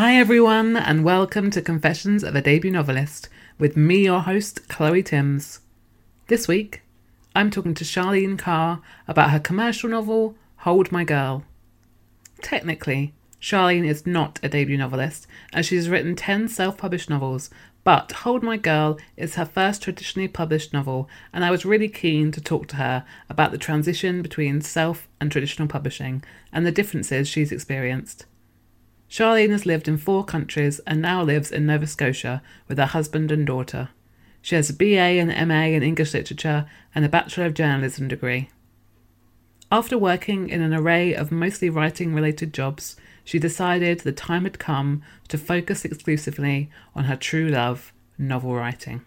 Hi, everyone, and welcome to Confessions of a Debut Novelist with me, your host, Chloe Timms. This week, I'm talking to Charlene Carr about her commercial novel, Hold My Girl. Technically, Charlene is not a debut novelist, as she's written 10 self published novels, but Hold My Girl is her first traditionally published novel, and I was really keen to talk to her about the transition between self and traditional publishing and the differences she's experienced. Charlene has lived in four countries and now lives in Nova Scotia with her husband and daughter. She has a BA and MA in English Literature and a Bachelor of Journalism degree. After working in an array of mostly writing related jobs, she decided the time had come to focus exclusively on her true love, novel writing.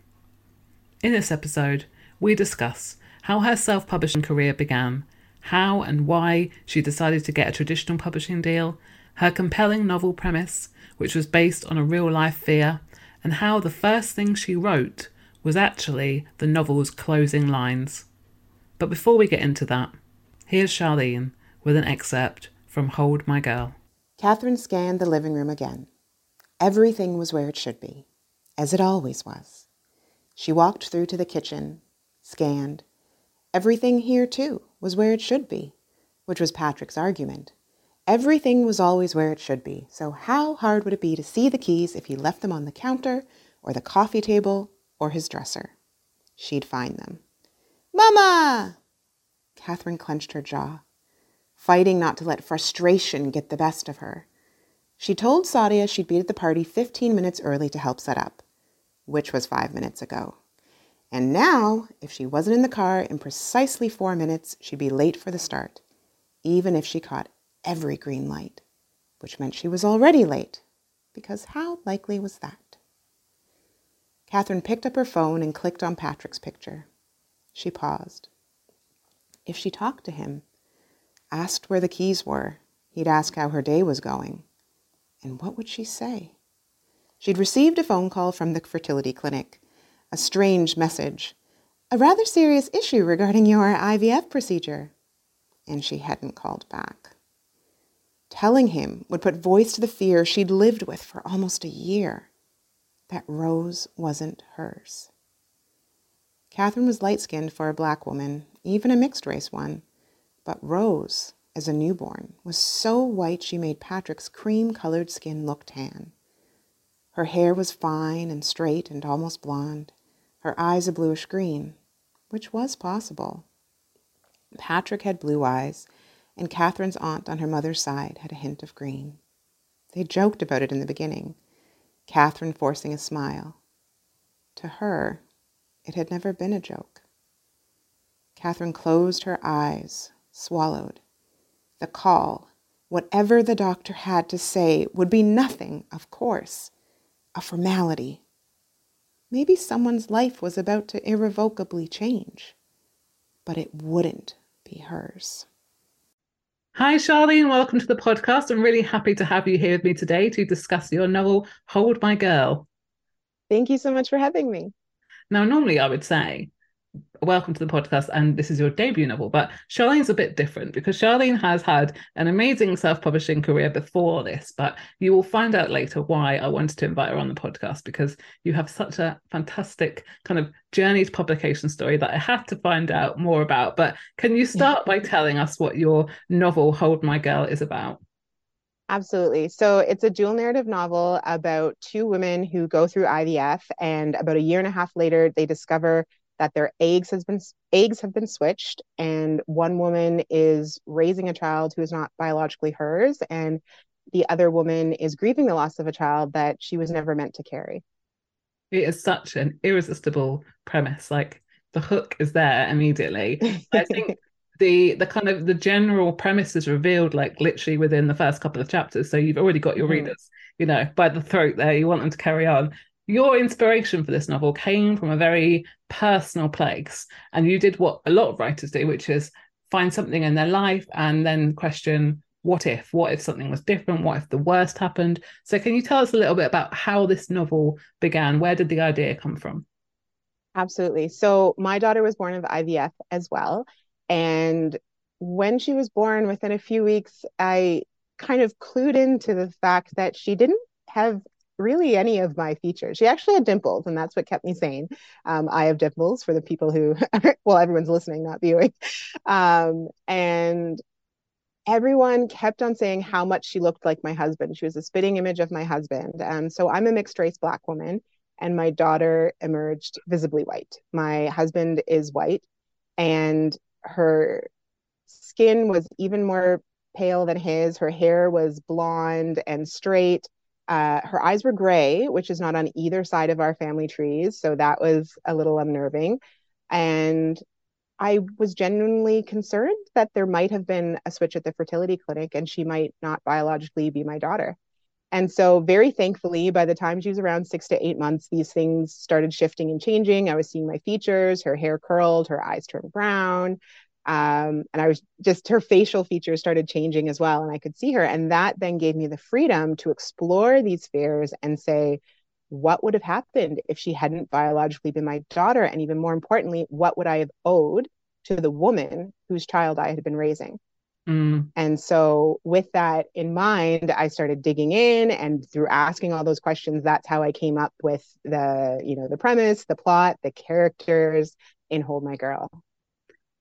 In this episode, we discuss how her self publishing career began, how and why she decided to get a traditional publishing deal, her compelling novel premise, which was based on a real life fear, and how the first thing she wrote was actually the novel's closing lines. But before we get into that, here's Charlene with an excerpt from Hold My Girl. Catherine scanned the living room again. Everything was where it should be, as it always was. She walked through to the kitchen, scanned. Everything here, too, was where it should be, which was Patrick's argument. Everything was always where it should be, so how hard would it be to see the keys if he left them on the counter or the coffee table or his dresser? She'd find them. Mama! Catherine clenched her jaw, fighting not to let frustration get the best of her. She told Sadia she'd be at the party 15 minutes early to help set up, which was five minutes ago. And now, if she wasn't in the car in precisely four minutes, she'd be late for the start, even if she caught every green light, which meant she was already late, because how likely was that? Catherine picked up her phone and clicked on Patrick's picture. She paused. If she talked to him, asked where the keys were, he'd ask how her day was going. And what would she say? She'd received a phone call from the fertility clinic, a strange message, a rather serious issue regarding your IVF procedure. And she hadn't called back. Telling him would put voice to the fear she'd lived with for almost a year that Rose wasn't hers. Catherine was light skinned for a black woman, even a mixed race one, but Rose, as a newborn, was so white she made Patrick's cream colored skin look tan. Her hair was fine and straight and almost blonde, her eyes a bluish green, which was possible. Patrick had blue eyes and Catherine's aunt on her mother's side had a hint of green. They joked about it in the beginning, Catherine forcing a smile. To her, it had never been a joke. Catherine closed her eyes, swallowed. The call, whatever the doctor had to say, would be nothing, of course, a formality. Maybe someone's life was about to irrevocably change, but it wouldn't be hers. Hi, Charlene. Welcome to the podcast. I'm really happy to have you here with me today to discuss your novel, Hold My Girl. Thank you so much for having me. Now, normally I would say, welcome to the podcast and this is your debut novel but charlene's a bit different because charlene has had an amazing self-publishing career before this but you will find out later why i wanted to invite her on the podcast because you have such a fantastic kind of journey to publication story that i had to find out more about. But can you start by telling us what your novel hold my girl is about? Absolutely. So it's a dual narrative novel about two women who go through IVF, and about a year and a half later, they discover that their eggs has been eggs have been switched and one woman is raising a child who is not biologically hers and the other woman is grieving the loss of a child that she was never meant to carry. It is such an irresistible premise like the hook is there immediately. I think the the kind of the general premise is revealed like literally within the first couple of chapters so you've already got your mm-hmm. readers you know by the throat there you want them to carry on your inspiration for this novel came from a very personal place and you did what a lot of writers do which is find something in their life and then question what if? What if something was different? What if the worst happened? So can you tell us a little bit about how this novel began? Where did the idea come from? Absolutely. So my daughter was born of ivf as well and when she was born within a few weeks i kind of clued into the fact that she didn't have really any of my features. She actually had dimples, and that's what kept me sane. Um, I have dimples for the people who, well, everyone's listening, not viewing. Um, and everyone kept on saying how much she looked like my husband. She was a spitting image of my husband. And so I'm a mixed race Black woman, and my daughter emerged visibly white. My husband is white, and her skin was even more pale than his. Her hair was blonde and straight uh, her eyes were gray, which is not on either side of our family trees. So that was a little unnerving. And I was genuinely concerned that there might have been a switch at the fertility clinic and she might not biologically be my daughter. And so, very thankfully, by the time she was around six to eight months, these things started shifting and changing. I was seeing my features, her hair curled, her eyes turned brown um, and I was just her facial features started changing as well, and I could see her, and that then gave me the freedom to explore these fears and say, what would have happened if she hadn't biologically been my daughter, and even more importantly, what would I have owed to the woman whose child I had been raising? Mm. And so, with that in mind, I started digging in, and through asking all those questions, that's how I came up with the, you know, the premise, the plot, the characters in Hold My Girl.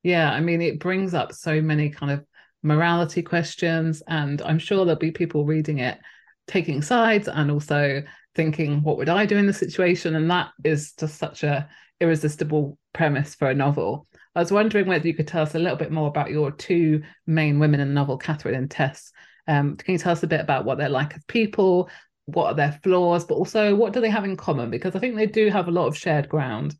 Yeah, I mean, it brings up so many kind of morality questions, and I'm sure there'll be people reading it taking sides and also thinking, what would I do in the situation? And that is just such a irresistible premise for a novel. I was wondering whether you could tell us a little bit more about your two main women in the novel, Catherine and Tess. Um, can you tell us a bit about what they're like as people? What are their flaws, but also what do they have in common? Because I think they do have a lot of shared ground.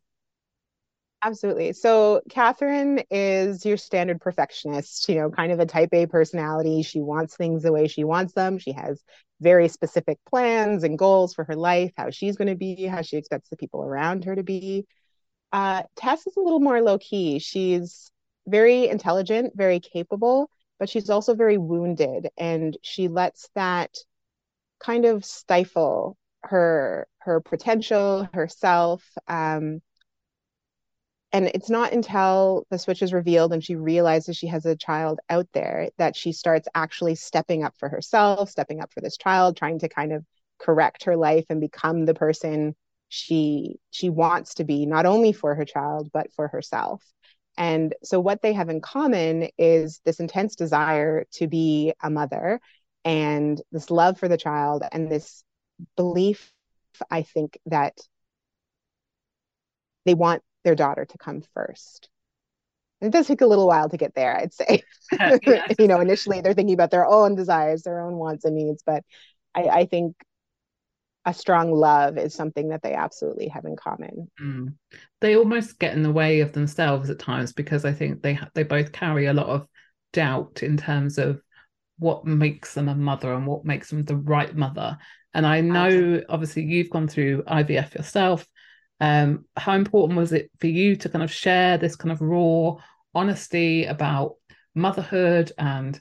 Absolutely. So Catherine is your standard perfectionist, you know, kind of a type A personality. She wants things the way she wants them. She has very specific plans and goals for her life, how she's going to be, how she expects the people around her to be. Uh, Tess is a little more low key. She's very intelligent, very capable, but she's also very wounded. And she lets that kind of stifle her her potential, herself. Um, and it's not until the switch is revealed and she realizes she has a child out there that she starts actually stepping up for herself stepping up for this child trying to kind of correct her life and become the person she she wants to be not only for her child but for herself. And so what they have in common is this intense desire to be a mother and this love for the child and this belief i think that they want their daughter to come first. it does take a little while to get there, I'd say. you know, initially they're thinking about their own desires, their own wants and needs, but I, I think a strong love is something that they absolutely have in common. Mm. They almost get in the way of themselves at times because I think they they both carry a lot of doubt in terms of what makes them a mother and what makes them the right mother. And I know, absolutely. obviously, you've gone through IVF yourself. Um, how important was it for you to kind of share this kind of raw honesty about motherhood and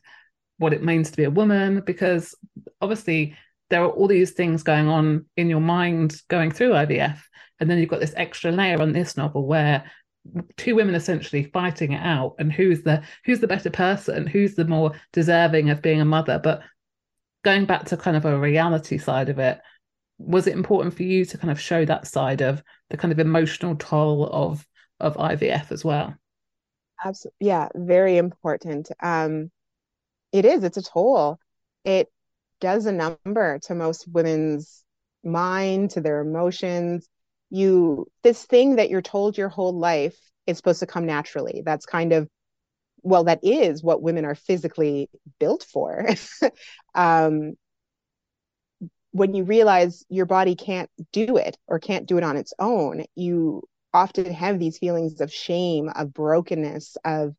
what it means to be a woman? Because obviously there are all these things going on in your mind going through IVF, and then you've got this extra layer on this novel where two women essentially fighting it out and who's the who's the better person who's the more deserving of being a mother but going back to kind of a reality side of it was it important for you to kind of show that side of the kind of emotional toll of of IVF as well? Absolutely yeah very important. Um it is it's a toll. It does a number to most women's mind to their emotions. You this thing that you're told your whole life is supposed to come naturally. That's kind of well that is what women are physically built for. Um, when you realize your body can't do it or can't do it on its own you often have these feelings of shame of brokenness of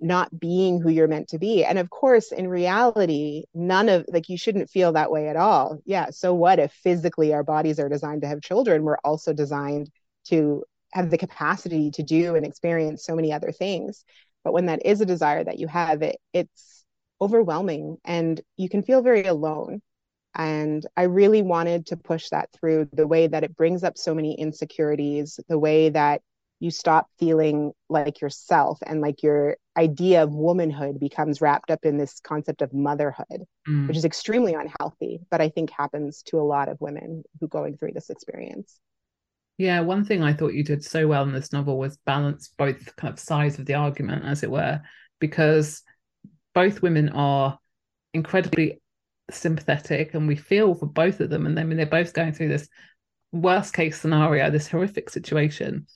not being who you're meant to be. And of course, in reality, none of like you shouldn't feel that way at all. Yeah. So what if physically our bodies are designed to have children? We're also designed to have the capacity to do and experience so many other things. But when that is a desire that you have, it it's overwhelming and you can feel very alone. And I really wanted to push that through the way that it brings up so many insecurities, the way that you stop feeling like yourself and like your idea of womanhood becomes wrapped up in this concept of motherhood mm. which is extremely unhealthy but i think happens to a lot of women who going through this experience yeah one thing i thought you did so well in this novel was balance both kind of sides of the argument as it were because both women are incredibly sympathetic and we feel for both of them and I mean they're both going through this worst case scenario this horrific situation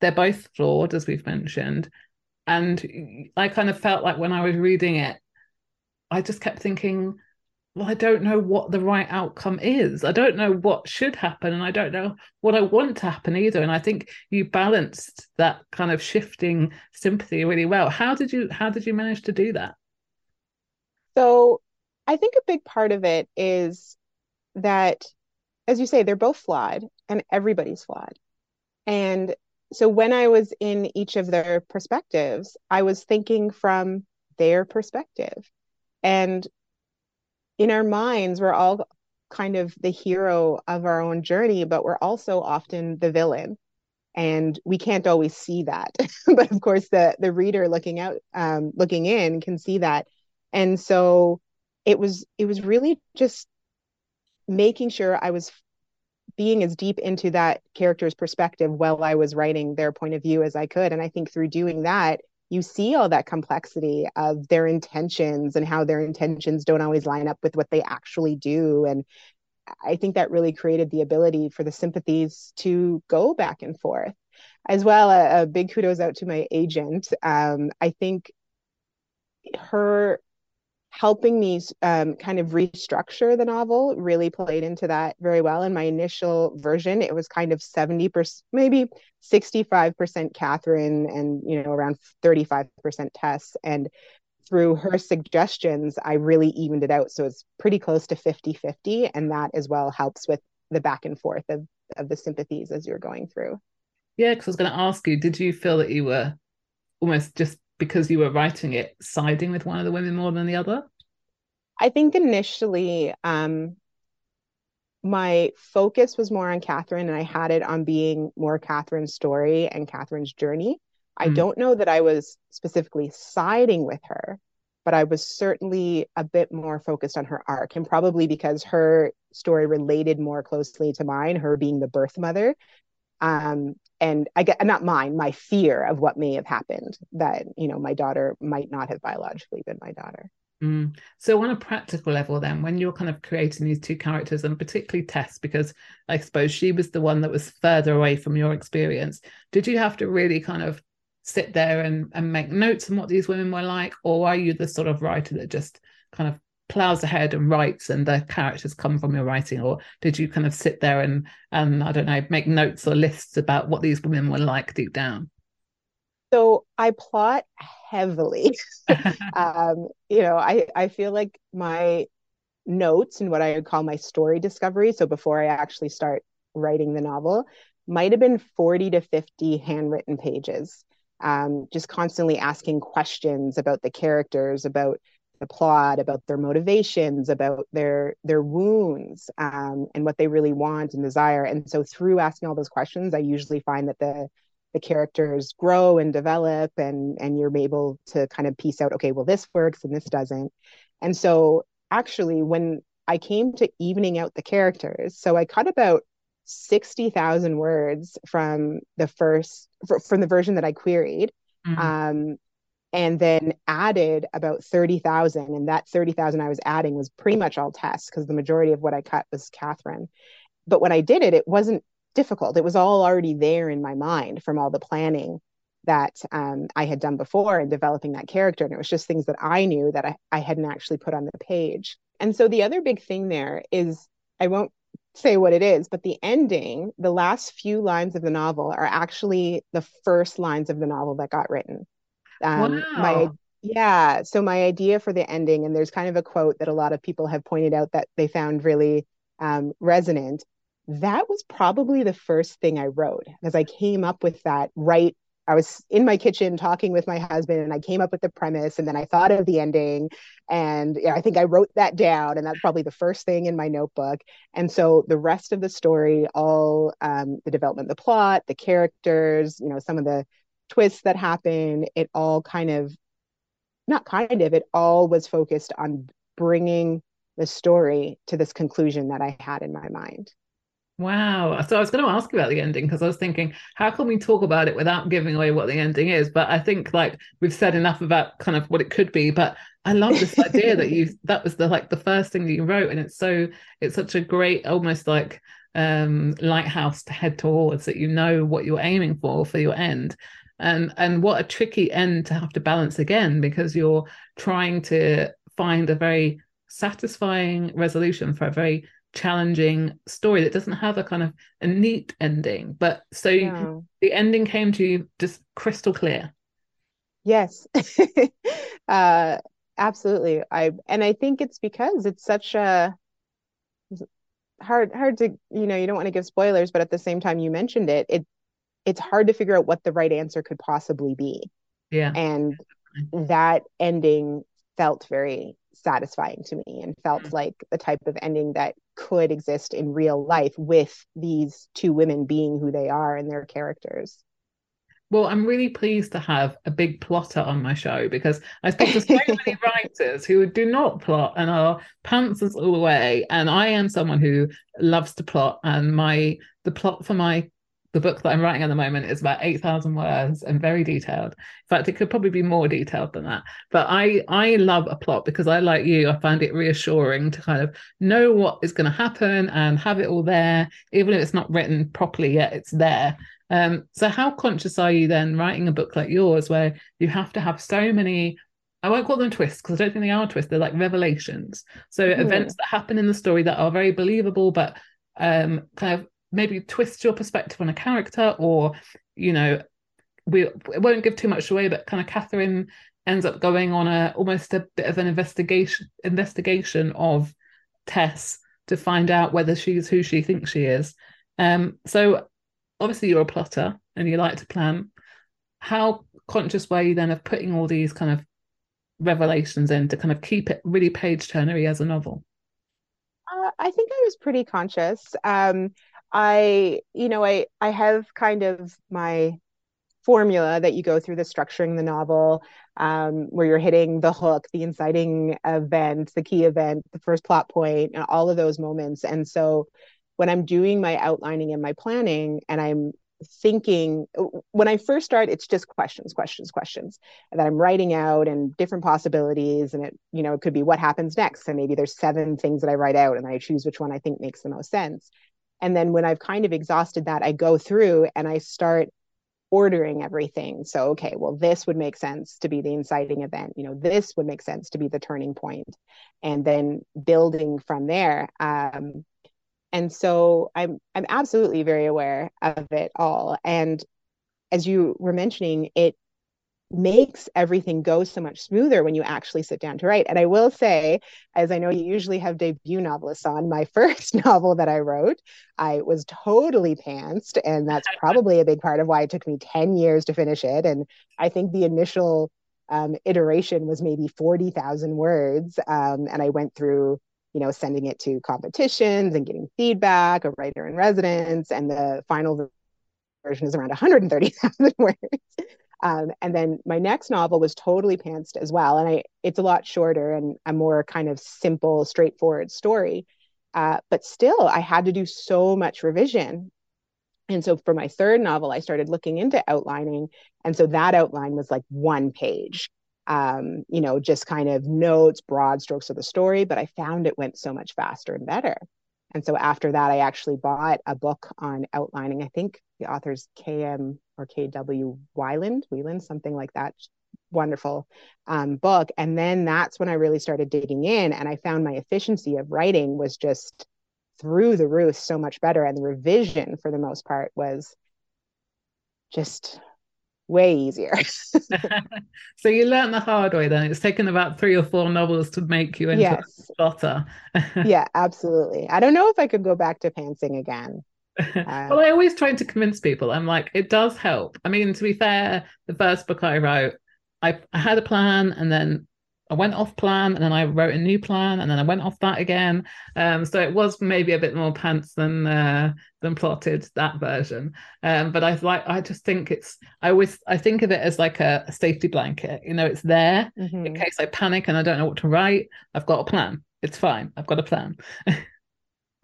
they're both flawed, as we've mentioned. And I kind of felt like when I was reading it, I just kept thinking, well, I don't know what the right outcome is. I don't know what should happen, and I don't know what I want to happen either. And I think you balanced that kind of shifting sympathy really well. How did you how did you manage to do that? So I think a big part of it is that, as you say, they're both flawed and everybody's flawed. And so when I was in each of their perspectives, I was thinking from their perspective. And in our minds, we're all kind of the hero of our own journey, but we're also often the villain. And we can't always see that. but of course, the the reader looking out, um, looking in can see that. And so it was it was really just making sure I was being as deep into that character's perspective while I was writing their point of view as I could. And I think through doing that, you see all that complexity of their intentions and how their intentions don't always line up with what they actually do. And I think that really created the ability for the sympathies to go back and forth. As well, a, a big kudos out to my agent. Um, I think her helping me um, kind of restructure the novel really played into that very well. In my initial version, it was kind of 70%, maybe 65% Catherine and, you know, around 35% Tess. And through her suggestions, I really evened it out. So it's pretty close to 50 50. And that as well helps with the back and forth of, of the sympathies as you're going through. Yeah, because I was going to ask you, did you feel that you were almost just because you were writing it siding with one of the women more than the other? I think initially um, my focus was more on Catherine and I had it on being more Catherine's story and Catherine's journey. I mm. don't know that I was specifically siding with her, but I was certainly a bit more focused on her arc and probably because her story related more closely to mine, her being the birth mother. Um, and I get not mine, my fear of what may have happened that, you know, my daughter might not have biologically been my daughter. Mm. So, on a practical level, then, when you're kind of creating these two characters, and particularly Tess, because I suppose she was the one that was further away from your experience, did you have to really kind of sit there and, and make notes on what these women were like? Or are you the sort of writer that just kind of plows ahead and writes and the characters come from your writing or did you kind of sit there and and i don't know make notes or lists about what these women were like deep down? So i plot heavily. Um, you know i i feel like my notes and what i would call my story discovery so before i actually start writing the novel might have been 40 to 50 handwritten pages. Um, just constantly asking questions about the characters about the plot, about their motivations, about their their wounds, um, and what they really want and desire. And so, through asking all those questions, I usually find that the the the characters grow and develop and and you're able to kind of piece out okay well this works and this doesn't and so actually when i came to evening out the characters so i cut about 60,000 words from the first from the version that i queried mm-hmm. um, and then added about 30,000 and that 30,000 I was adding was pretty much all Tess because the majority of what I cut was Catherine. But when I did it it wasn't difficult. It was all already there in my mind from all the planning that um, I had done before and developing that character and it was just things that I knew that I, I hadn't actually put on the page. And so the other big thing there is I won't say what it is, but the ending, the last few lines of the novel are actually the first lines of the novel that got written. Um, wow. My yeah, so my idea for the ending, and there's kind of a quote that a lot of people have pointed out that they found really um, resonant. That was probably the first thing I wrote because I came up with that right. I was in my kitchen talking with my husband, and I came up with the premise, and then I thought of the ending, and yeah, I think I wrote that down, and that's probably the first thing in my notebook. And so the rest of the story, all um, the development, the plot, the characters, you know, some of the twists that happen, it all kind of, not kind of, it all was focused on bringing the story to this conclusion that I had in my mind. Wow. So I was going to ask you about the ending because I was thinking, how can we talk about it without giving away what the ending is? But I think like we've said enough about kind of what it could be. But I love this idea that you that was the like the first thing that you wrote, and it's so it's such a great, almost like um lighthouse to head towards that you know what you're aiming for for your end and and what a tricky end to have to balance again because you're trying to find a very satisfying resolution for a very challenging story that doesn't have a kind of a neat ending. But so yeah. the ending came to you just crystal clear. Yes. Uh absolutely. I and i think it's because it's such a hard hard to you know you don't want to give spoilers but at the same time you mentioned it it it's hard to figure out what the right answer could possibly be. Yeah. And that ending felt very satisfying to me and felt like the type of ending that could exist in real life with these two women being who they are and their characters. Well, I'm really pleased to have a big plotter on my show because I speak to so many writers who do not plot and are pantsers all the way. And I am someone who loves to plot, and my the plot for my the book that I'm writing at the moment is about 8,000 words and very detailed. In fact, it could probably be more detailed than that. But I I love a plot because I like you, I find it reassuring to kind of know what is going to happen and have it all there, even if it's not written properly yet, it's there. Um, so how conscious are you then writing a book like yours where you have to have so many I won't call them twists because I don't think they are twists. They're like revelations. So events that happen in the story that are very believable, but um, kind of maybe twist your perspective on a character or you know we won't give too much away but kind of catherine ends up going on a almost a bit of an investigation investigation of tess to find out whether she's who she thinks she is. Um so obviously you're a plotter and you like to plan. How conscious were you then of putting all these kind of revelations in to kind of keep it really page turnery as a novel? Uh, I think I was pretty conscious. Um, I, you know, I I have kind of my formula that you go through the structuring the novel, um, where you're hitting the hook, the inciting event, the key event, the first plot point, and all of those moments. And so when I'm doing my outlining and my planning and I'm thinking when I first start, it's just questions, questions, questions that I'm writing out and different possibilities. And it, you know, it could be what happens next. And maybe there's seven things that I write out and I choose which one I think makes the most sense. And then when I've kind of exhausted that, I go through and I start ordering everything. So, okay, well, this would make sense to be the inciting event. You know, this would make sense to be the turning point, and then building from there. Um, and so I'm I'm absolutely very aware of it all. And as you were mentioning, it makes everything go so much smoother when you actually sit down to write. And I will say, as I know you usually have debut novelists on, my first novel that I wrote, I was totally pantsed. And that's probably a big part of why it took me 10 years to finish it. And I think the initial um, iteration was maybe 40,000 words. Um, and I went through you know, sending it to competitions and getting feedback, a writer in residence, and the final version is around 130,000 words. Um, and then my next novel was totally pantsed as well. And I, it's a lot shorter and a more kind of simple, straightforward story. Uh, but still, I had to do so much revision. And so for my third novel, I started looking into outlining. And so that outline was like one page, um, you know, just kind of notes, broad strokes of the story. But I found it went so much faster and better. And so after that, I actually bought a book on outlining. I think the author's KM or KW Weiland, Weiland, something like that. Wonderful um, book. And then that's when I really started digging in, and I found my efficiency of writing was just through the roof, so much better. And the revision, for the most part, was just way easier. so you learned the hard way then. It's taken about three or four novels to make you into yes. a plotter. yeah, absolutely. I don't know if I could go back to pantsing again. Uh, well, I always try to convince people. I'm like, it does help. I mean, to be fair, the first book I wrote, I, I had a plan and then I went off plan and then I wrote a new plan and then I went off that again. Um, so it was maybe a bit more pants than uh, than plotted that version. Um, but I like I just think it's I always I think of it as like a, a safety blanket. You know, it's there mm-hmm. in case I panic and I don't know what to write. I've got a plan. It's fine. I've got a plan.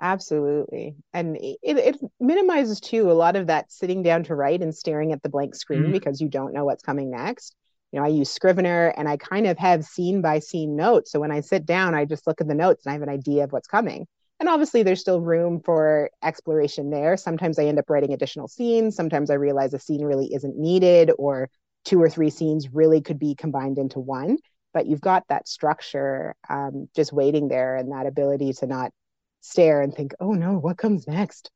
Absolutely. And it, it minimizes too a lot of that sitting down to write and staring at the blank screen mm. because you don't know what's coming next. You know, I use Scrivener and I kind of have scene by scene notes. So when I sit down, I just look at the notes and I have an idea of what's coming. And obviously, there's still room for exploration there. Sometimes I end up writing additional scenes. Sometimes I realize a scene really isn't needed, or two or three scenes really could be combined into one. But you've got that structure um, just waiting there and that ability to not stare and think, oh no, what comes next?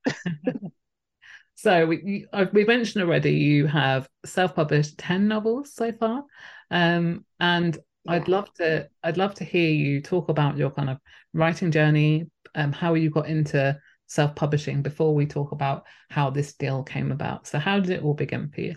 so we uh, we mentioned already you have self-published 10 novels so far. Um, and yeah. I'd love to I'd love to hear you talk about your kind of writing journey, um, how you got into self-publishing before we talk about how this deal came about. So how did it all begin for you?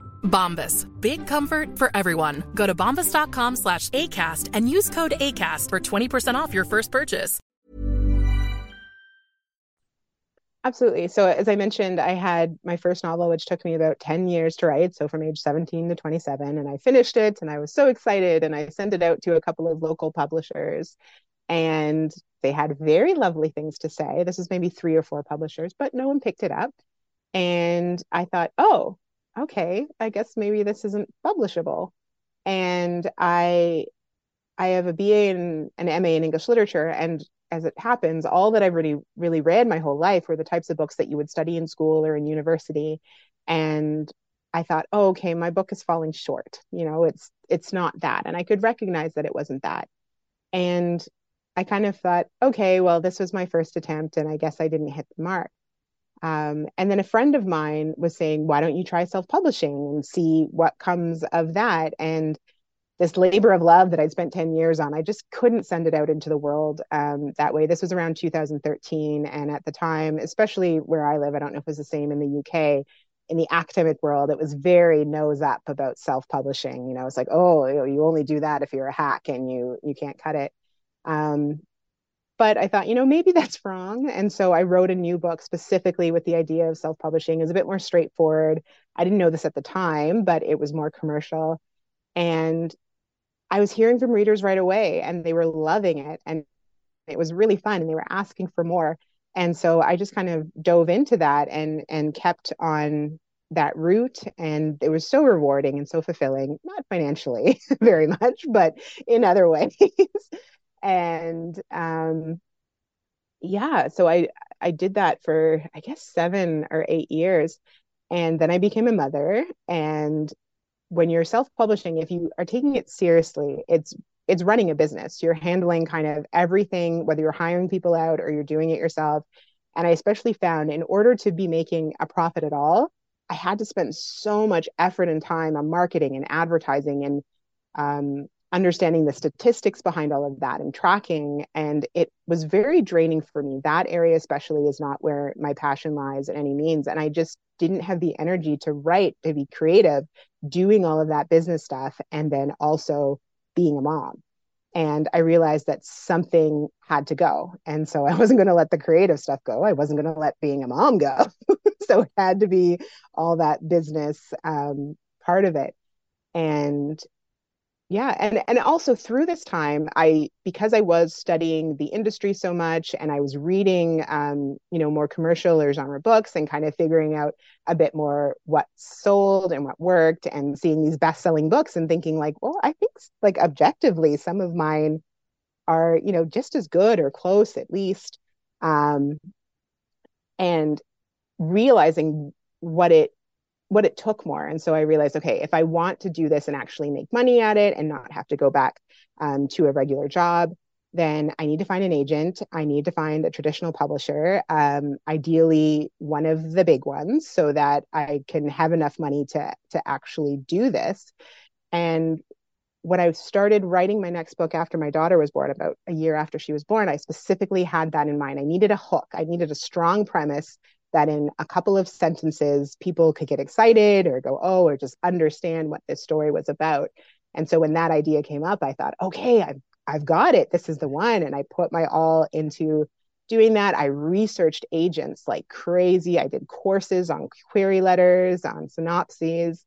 Bombas. Big comfort for everyone. Go to bombas.com slash ACAST and use code ACAST for 20% off your first purchase. Absolutely. So, as I mentioned, I had my first novel, which took me about 10 years to write. So, from age 17 to 27. And I finished it and I was so excited. And I sent it out to a couple of local publishers. And they had very lovely things to say. This was maybe three or four publishers, but no one picked it up. And I thought, oh, okay, I guess maybe this isn't publishable. And I I have a BA and an MA in English literature, and as it happens, all that I've really really read my whole life were the types of books that you would study in school or in university. And I thought, oh, okay, my book is falling short. You know, it's it's not that. And I could recognize that it wasn't that. And I kind of thought, okay, well, this was my first attempt, and I guess I didn't hit the mark. Um, and then a friend of mine was saying, why don't you try self publishing and see what comes of that? And this labor of love that I'd spent 10 years on, I just couldn't send it out into the world um, that way. This was around 2013. And at the time, especially where I live, I don't know if it was the same in the UK, in the academic world, it was very nose up about self publishing. You know, it's like, oh, you only do that if you're a hack and you you can't cut it. Um, but I thought, you know, maybe that's wrong. And so I wrote a new book specifically with the idea of self publishing It was a bit more straightforward. I didn't know this at the time, but it was more commercial. And I was hearing from readers right away and they were loving it. And it was really fun and they were asking for more. And so I just kind of dove into that and and kept on that route and it was so rewarding and so fulfilling not financially very much but in other ways and um yeah so i i did that for i guess seven or eight years. And then i became a mother. And when you're self-publishing if you are taking it seriously it's it's running a business. You're handling kind of everything whether you're hiring people out or you're doing it yourself. And i especially found in order to be making a profit at all i had to spend so much effort and time on marketing and advertising and um, understanding the statistics behind all of that and tracking and it was very draining for me. That area especially is not where my passion lies at any means and i just didn't have the energy to write to be creative doing all of that business stuff and then also being a mom. And i realized that something had to go and so i wasn't going to let the creative stuff go. I wasn't going to let being a mom go. So it had to be all that business um, part of it. And yeah and and also through this time i because i was studying the industry so much and i was reading um, you know more commercial or genre books and kind of figuring out a bit more what sold and what worked and seeing these best-selling books and thinking like well i think like objectively some of mine are you know just as good or close at least um, and realizing what it what it took more. And so I realized, okay, if I want to do this and actually make money at it and not have to go back um, to a regular job, then I need to find an agent. I need to find a traditional publisher, um, ideally one of the big ones, so that I can have enough money to to actually do this. And when I started writing my next book after my daughter was born, about a year after she was born, I specifically had that in mind. I needed a hook. I needed a strong premise that in a couple of sentences people could get excited or go oh or just understand what this story was about. And so when that idea came up i thought okay i've i've got it. This is the one. And i put my all into doing that. I researched agents like crazy. I did courses on query letters on synopses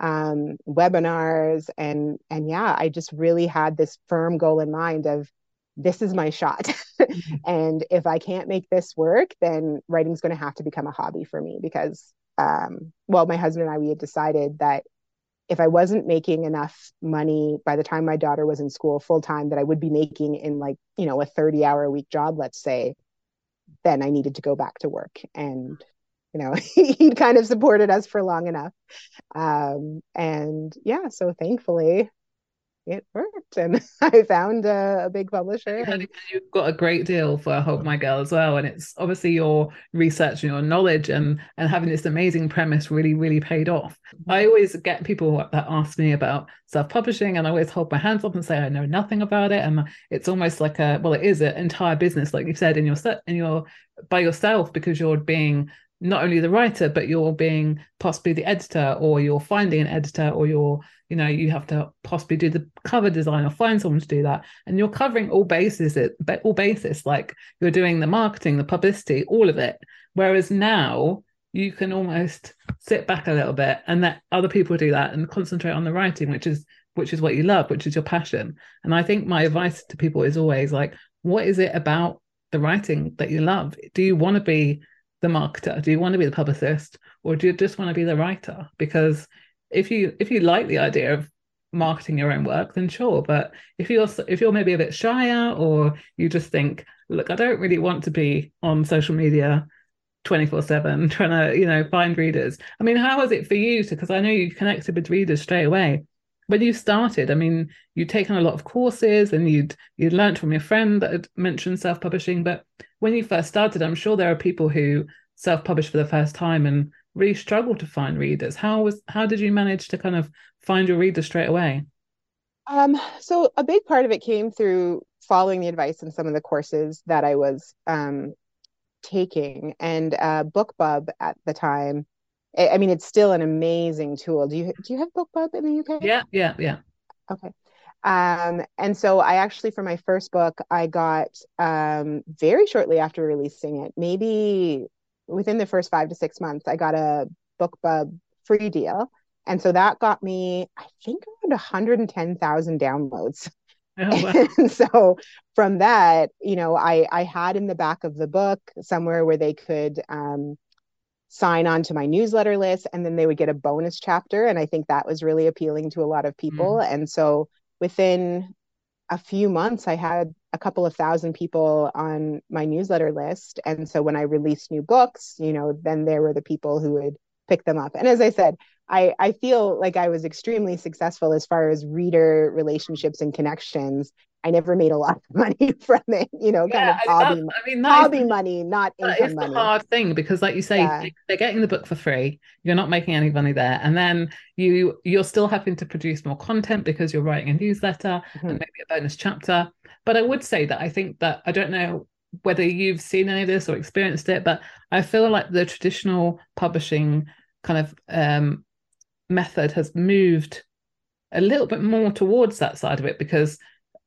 um, webinars and and yeah i just really had this firm goal in mind of this is my shot. Mm-hmm. and if I can't make this work, then writing's going to have to become a hobby for me because, um, well, my husband and I, we had decided that if I wasn't making enough money by the time my daughter was in school full time that I would be making in like, you know, a 30 hour a week job, let's say, then I needed to go back to work. And, you know, he'd kind of supported us for long enough. Um, and yeah, so thankfully it worked and I found a, a big publisher. And you've got a great deal for Hold My Girl as well. And it's obviously your research and your knowledge and, and having this amazing premise really, really paid off. Mm-hmm. I always get people that ask me about self-publishing and I always hold my hands up and say I know nothing about it. And it's almost like a well, it is an entire business, like you've said, in your set in your by yourself because you're being not only the writer but you're being possibly the editor or you're finding an editor or you're you know you have to possibly do the cover design or find someone to do that. And you're covering all bases all basis like you're doing the marketing the publicity all of it. Whereas now you can almost sit back a little bit and let other people do that and concentrate on the writing which is which is what you love which is your passion. And i think my advice to people is always like what is it about the writing that you love? Do you want to be the marketer? Do you want to be the publicist? Or do you just want to be the writer? Because if you if you like the idea of marketing your own work then sure. But if you're if you're maybe a bit shyer or you just think look i don't really want to be on social media 24 7 trying to you know find readers. I mean how was it for you? Because i know you connected with readers straight away. When you started i mean you'd taken a lot of courses and you'd you'd learned from your friend that had mentioned self-publishing. But when you first started i'm sure there are people who self-publish for the first time and really struggled to find readers how was how did you manage to kind of find your readers straight away um, so a big part of it came through following the advice in some of the courses that I was um, taking and uh, BookBub at the time. I mean, it's still an amazing tool. Do you do you have BookBub in the UK? Yeah, yeah, yeah. Okay. Um, and so I actually, for my first book, I got um, very shortly after releasing it, maybe within the first five to six months, I got a BookBub free deal. And so that got me, I think, around 110,000 downloads. Oh, wow. and so from that, you know, I I had in the back of the book somewhere where they could um, sign on to my newsletter list, and then they would get a bonus chapter, and I think that was really appealing to a lot of people. Mm. And so within a few months, I had a couple of thousand people on my newsletter list, and so when I released new books, you know, then there were the people who would pick them up. And as I said, I, I feel like I was extremely successful as far as reader relationships and connections. I never made a lot of money from it, you know, yeah, kind of hobby, I mean, hobby is, money, not income is money. the hard thing because, like you say, yeah. they're getting the book for free. You're not making any money there, and then you you're still having to produce more content because you're writing a newsletter mm-hmm. and maybe a bonus chapter. But I would say that I think that I don't know whether you've seen any of this or experienced it, but I feel like the traditional publishing kind of um, method has moved a little bit more towards that side of it because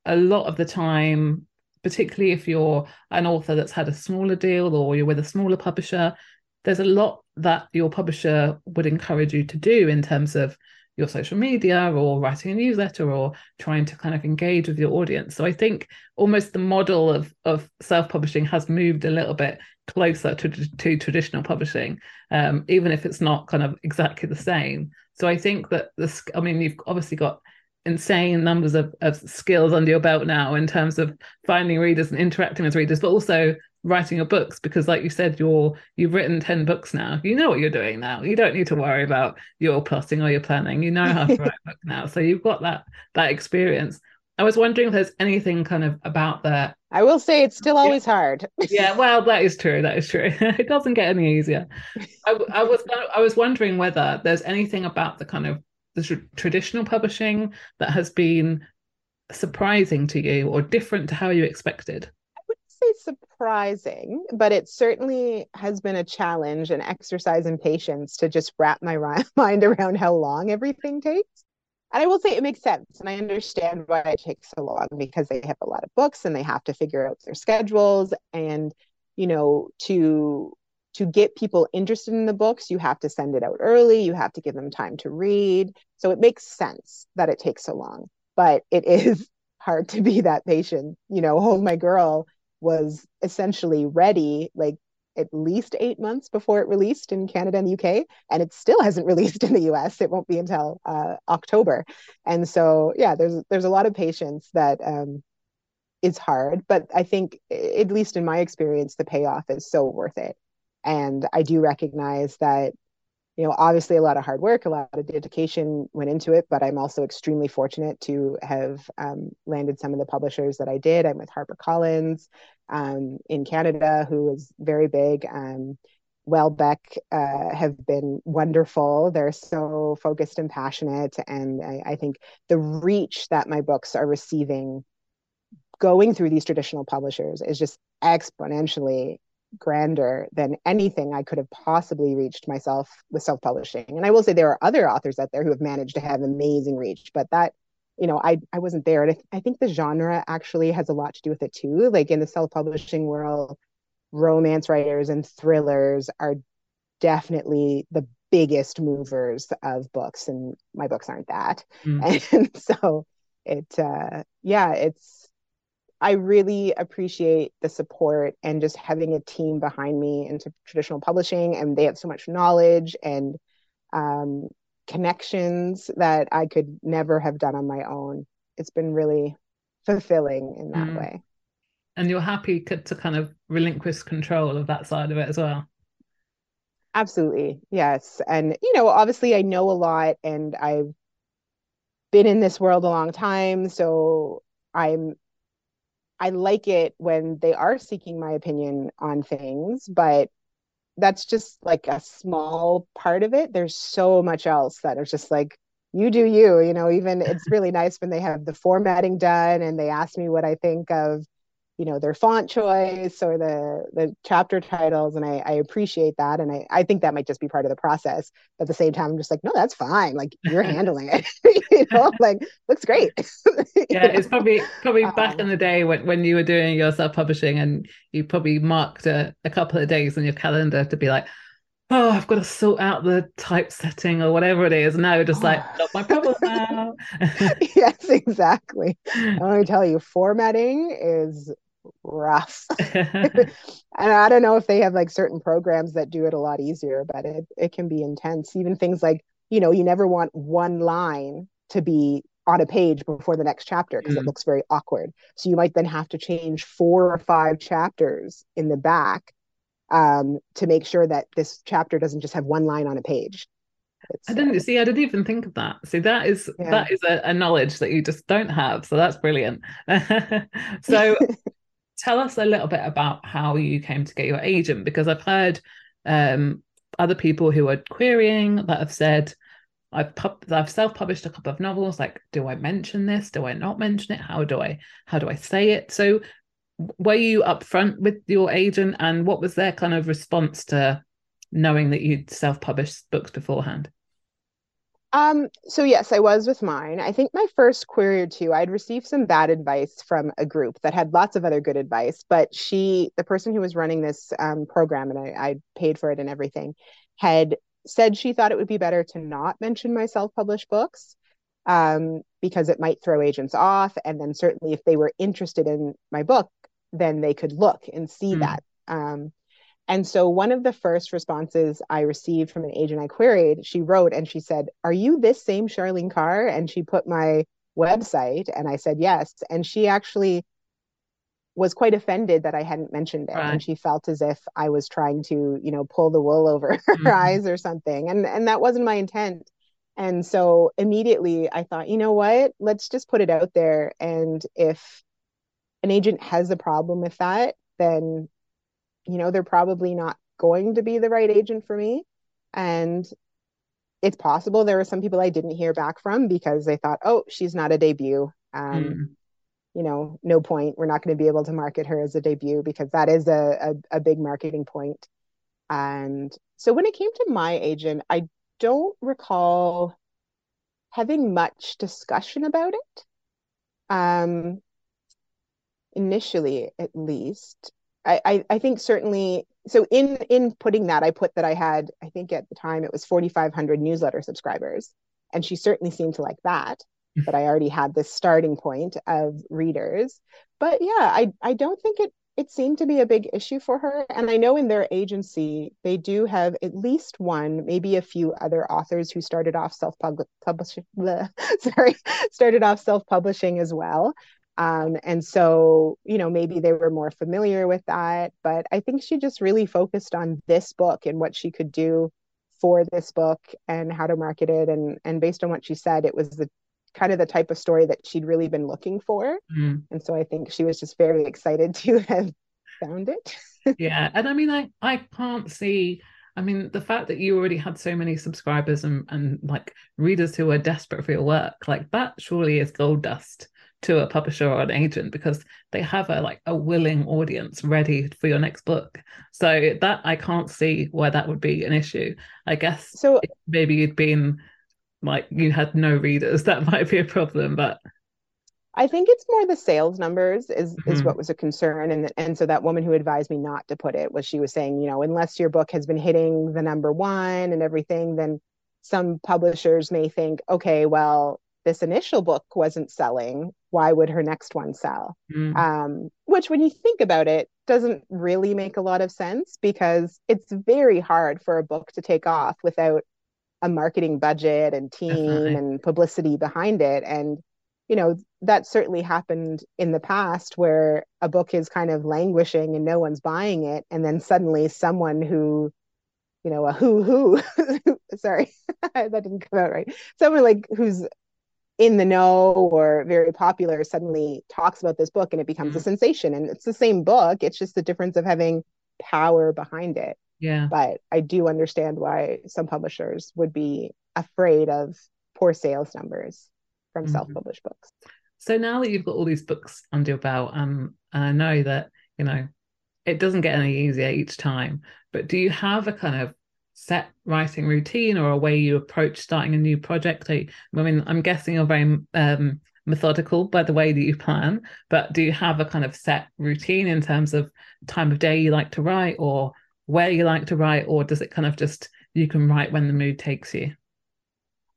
a lot of the time particularly if you're an author that's had a smaller deal or you're with a smaller publisher there's a lot that your publisher would encourage you to do in terms of your social media or writing a newsletter or trying to kind of engage with your audience. So i think almost the model of of self-publishing has moved a little bit closer to, to traditional publishing um, even if it's not kind of exactly the same. So I think that this, I mean, you've obviously got insane numbers of, of skills under your belt now in terms of finding readers and interacting with readers, but also writing your books because like you said you're you've written 10 books now. You know what you're doing now. You don't need to worry about your plotting or your planning. You know how to write a book now. So you've got that that experience. I was wondering if there's anything kind of about that. I will say it's still always yeah. hard. Yeah well that is true. That is true. It doesn't get any easier. I, I was i was wondering whether there's anything about the kind of the tr- traditional publishing that has been surprising to you or different to how you expected say surprising, but it certainly has been a challenge and exercise in patience to just wrap my mind around how long everything takes. And I will say it makes sense. And I understand why it takes so long because they have a lot of books and they have to figure out their schedules. And, you know, to to get people interested in the books, you have to send it out early, you have to give them time to read. So it makes sense that it takes so long. But it is hard to be that patient. You know, Hold My Girl was essentially ready like at least eight months before it released in Canada and the UK, and it still hasn't released in the US. It won't be until uh, October, and so yeah, there's there's a lot of patience that um, is hard, but I think at least in my experience, the payoff is so worth it, and I do recognize that you know, obviously a lot of hard work, a lot of dedication went into it, but I'm also extremely fortunate to have um, landed some of the publishers that I did. I'm with HarperCollins um, in Canada, who is very big. Um, Welbeck uh, have been wonderful. They're so focused and passionate. And I, I think the reach that my books are receiving going through these traditional publishers is just exponentially grander than anything I could have possibly reached myself with self publishing. And I will say there are other authors out there who have managed to have amazing reach, but that, you know, I, I wasn't there. And I, th- I think the genre actually has a lot to do with it too. Like in the self publishing world, romance writers and thrillers are definitely the biggest movers of books, and my books aren't that. Mm. And so it, uh, yeah, it's, I really appreciate the support and just having a team behind me into traditional publishing, and they have so much knowledge and um, connections that I could never have done on my own. It's been really fulfilling in that mm. way. And you're happy to kind of relinquish control of that side of it as well. Absolutely. Yes. And, you know, obviously I know a lot and I've been in this world a long time. So I'm, I like it when they are seeking my opinion on things, but that's just like a small part of it. There's so much else that is just like, you do you, you know, even it's really nice when they have the formatting done and they ask me what I think of you know their font choice or the the chapter titles and I, I appreciate that and I, I think that might just be part of the process but at the same time i'm just like no that's fine like you're handling it you know like looks great yeah it's probably probably um, back in the day when, when you were doing your self-publishing and you probably marked a, a couple of days on your calendar to be like oh, I've got to sort out the typesetting or whatever it is. Now just like, not my problem now. yes, exactly. Let me tell you, formatting is rough. and I don't know if they have like certain programs that do it a lot easier, but it, it can be intense. Even things like, you know, you never want one line to be on a page before the next chapter because mm. it looks very awkward. So you might then have to change four or five chapters in the back um, to make sure that this chapter doesn't just have one line on a page. It's, I didn't uh, see. I didn't even think of that. See, that is yeah. that is a, a, knowledge that you just don't have. So that's brilliant. so tell us a little bit about how you came to get your agent because I've heard um, other people who are querying that have said, I've pub- I've self-published a couple of novels. Like, do I mention this? Do I not mention it? How do I how do I say it? So, were you upfront with your agent, and what was their kind of response to knowing that you'd self-published books beforehand? Um, so yes, I was with mine. I think my first query or two, I'd received some bad advice from a group that had lots of other good advice, but she, the person who was running this um, program, and I, I paid for it and everything, had said she thought it would be better to not mention my self-published books um, because it might throw agents off, and then certainly if they were interested in my book, then they could look and see mm. that. Um, and so one of the first responses I received from an agent I queried, she wrote and she said, Are you this same Charlene Carr? And she put my website and I said yes. And she actually was quite offended that I hadn't mentioned it. Right. And she felt as if I was trying to, you know, pull the wool over her mm-hmm. eyes or something. And and that wasn't my intent. And so immediately I thought, you know what? Let's just put it out there. And if an agent has a problem with that, then you know, they're probably not going to be the right agent for me. And it's possible there were some people I didn't hear back from because they thought, oh, she's not a debut. Um, mm. You know, no point. We're not going to be able to market her as a debut because that is a, a, a big marketing point. And so when it came to my agent, I don't recall having much discussion about it. Um, initially, at least. I, I, think certainly so in in putting that I put that I had I think at the time it was 4500 newsletter subscribers and she certainly seemed to like that but I already had this starting point of readers. But yeah I I don't think it it seemed to be a big issue for her and I know in their agency they do have at least one maybe a few other authors who started off self publishing sorry started off self publishing as well um, and so, you know, maybe they were more familiar with that. But I think she just really focused on this book and what she could do for this book and how to market it. And and based on what she said, it was the kind of the type of story that she'd really been looking for. Mm. And so I think she was just very excited to have found it. yeah. And I mean, I I can't see I mean, the fact that you already had so many subscribers and, and like readers who are desperate for your work, like that surely is gold dust to a publisher or an agent because they have a like a willing audience ready for your next book. So that I can't see why that would be an issue. I guess so maybe you'd been like you had no readers, that might be a problem, but I think it's more the sales numbers is mm-hmm. is what was a concern, and and so that woman who advised me not to put it was she was saying, you know, unless your book has been hitting the number one and everything, then some publishers may think, okay, well, this initial book wasn't selling, why would her next one sell? Mm. Um, which, when you think about it, doesn't really make a lot of sense because it's very hard for a book to take off without a marketing budget and team Definitely. and publicity behind it. And, you know, that certainly happened in the past where a book is kind of languishing and no one's buying it. And then suddenly someone who you know, a who who, sorry, that didn't come out right. Someone like who's in the know or very popular suddenly talks about this book and it becomes mm-hmm. a sensation. And it's the same book. It's just the difference of having power behind it. Yeah. But I do understand why some publishers would be afraid of poor sales numbers from mm-hmm. self-published books. So now that you've got all these books under your belt, um, and I know that you know it doesn't get any easier each time, but do you have a kind of set writing routine or a way you approach starting a new project? I, mean, I'm guessing you're very um, methodical by the way that you plan, but do you have a kind of set routine in terms of time of day you like to write or where you like to write, or does it kind of just you can write when the mood takes you?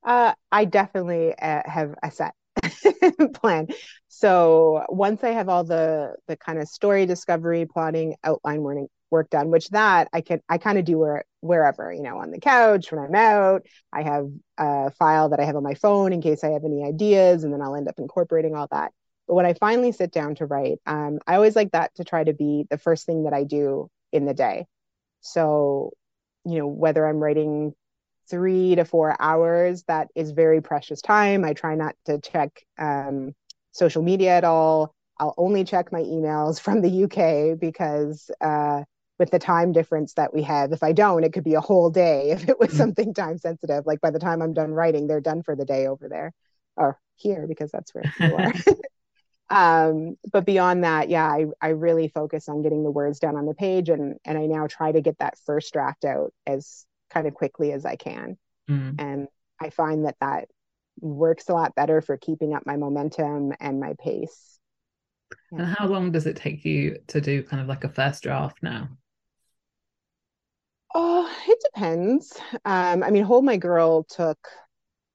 Uh, I definitely uh, have a set plan. So once I have all the the kind of story discovery, plotting, outline work, work done, which that I can I kind of do where wherever, you know, on the couch when I'm out. I have a file that I have on my phone in case I have any ideas, and then I'll end up incorporating all that. But when I finally sit down to write, um, I always like that to try to be the first thing that I do in the day. So, you know, whether I'm writing three to four hours. That is very precious time. I try not to check um, social media at all. I'll only check my emails from the UK because uh, with the time difference that we have, if I don't, it could be a whole day if it was mm. something time sensitive. Like by the time I'm done writing, they're done for the day over there or here because that's where you are. um, but beyond that, yeah, I, I really focus on getting the words down on the page and and I now try to get that first draft out as kind of quickly as I can. Mm. And I find that that works a lot better for keeping up my momentum and my pace. Yeah. And how long does it take you to do kind of like a first draft now? Oh, it depends. Um, I mean, Hold My Girl took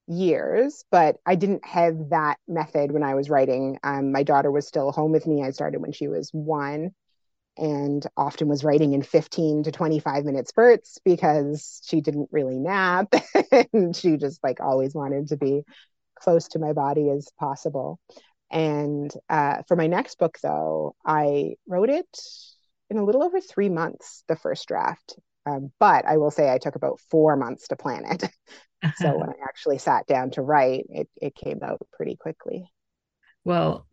years, but I didn't have that method when I was writing. Um, my daughter was still home with me. I started when she was one and often was writing in 15 to 25 minute spurts because she didn't really nap and she just like always wanted to be close to my body as possible and uh, for my next book though i wrote it in a little over three months the first draft um, but i will say i took about four months to plan it so when i actually sat down to write it, it came out pretty quickly well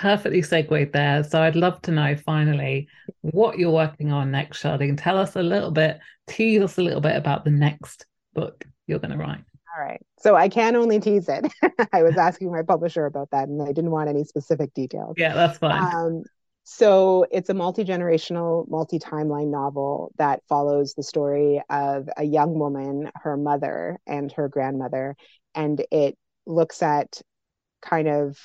perfectly segued there. So I'd love to know finally what you're working on next, Charlene. Tell us a little bit, tease us a little bit about the next book you're going to write. All right. So I can only tease it. I was asking my publisher about that and I didn't want any specific details. Yeah, that's fine. Um, so it's a multi generational, multi timeline novel that follows the story of a young woman, her mother, and her grandmother. And it looks at kind of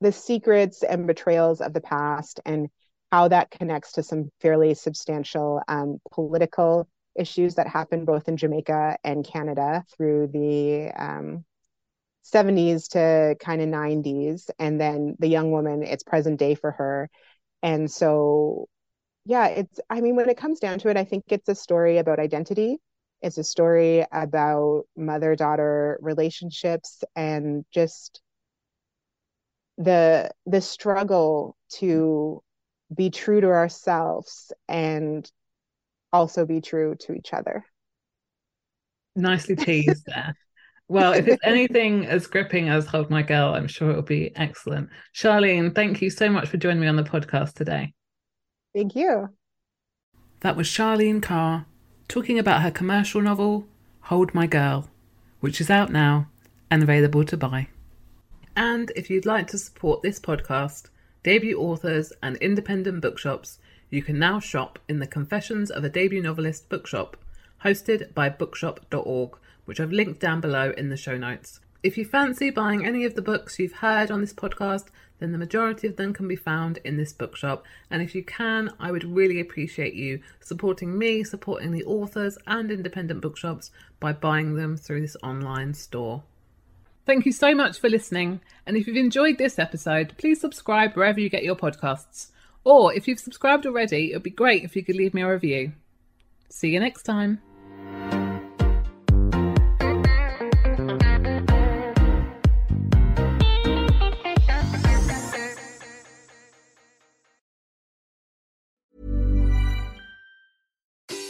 the secrets and betrayals of the past and how that connects to some fairly substantial um, political issues that happened both in Jamaica and Canada through the um, 70s to kind of 90s. And then the young woman, it's present day for her. And so, yeah, it's, I mean, when it comes down to it, I think it's a story about identity. It's a story about mother daughter relationships and just the the struggle to be true to ourselves and also be true to each other nicely teased there well if it's anything as gripping as hold my girl i'm sure it'll be excellent. Charlene thank you so much for joining me on the podcast today. Thank you. That was charlene carr talking about her commercial novel hold my girl which is out now and available to buy. And if you'd like to support this podcast, debut authors, and independent bookshops, you can now shop in the Confessions of a Debut Novelist bookshop, hosted by bookshop.org, which I've linked down below in the show notes. If you fancy buying any of the books you've heard on this podcast, then the majority of them can be found in this bookshop. And if you can, I would really appreciate you supporting me, supporting the authors and independent bookshops by buying them through this online store. Thank you so much for listening. And if you've enjoyed this episode, please subscribe wherever you get your podcasts. Or if you've subscribed already, it would be great if you could leave me a review. See you next time.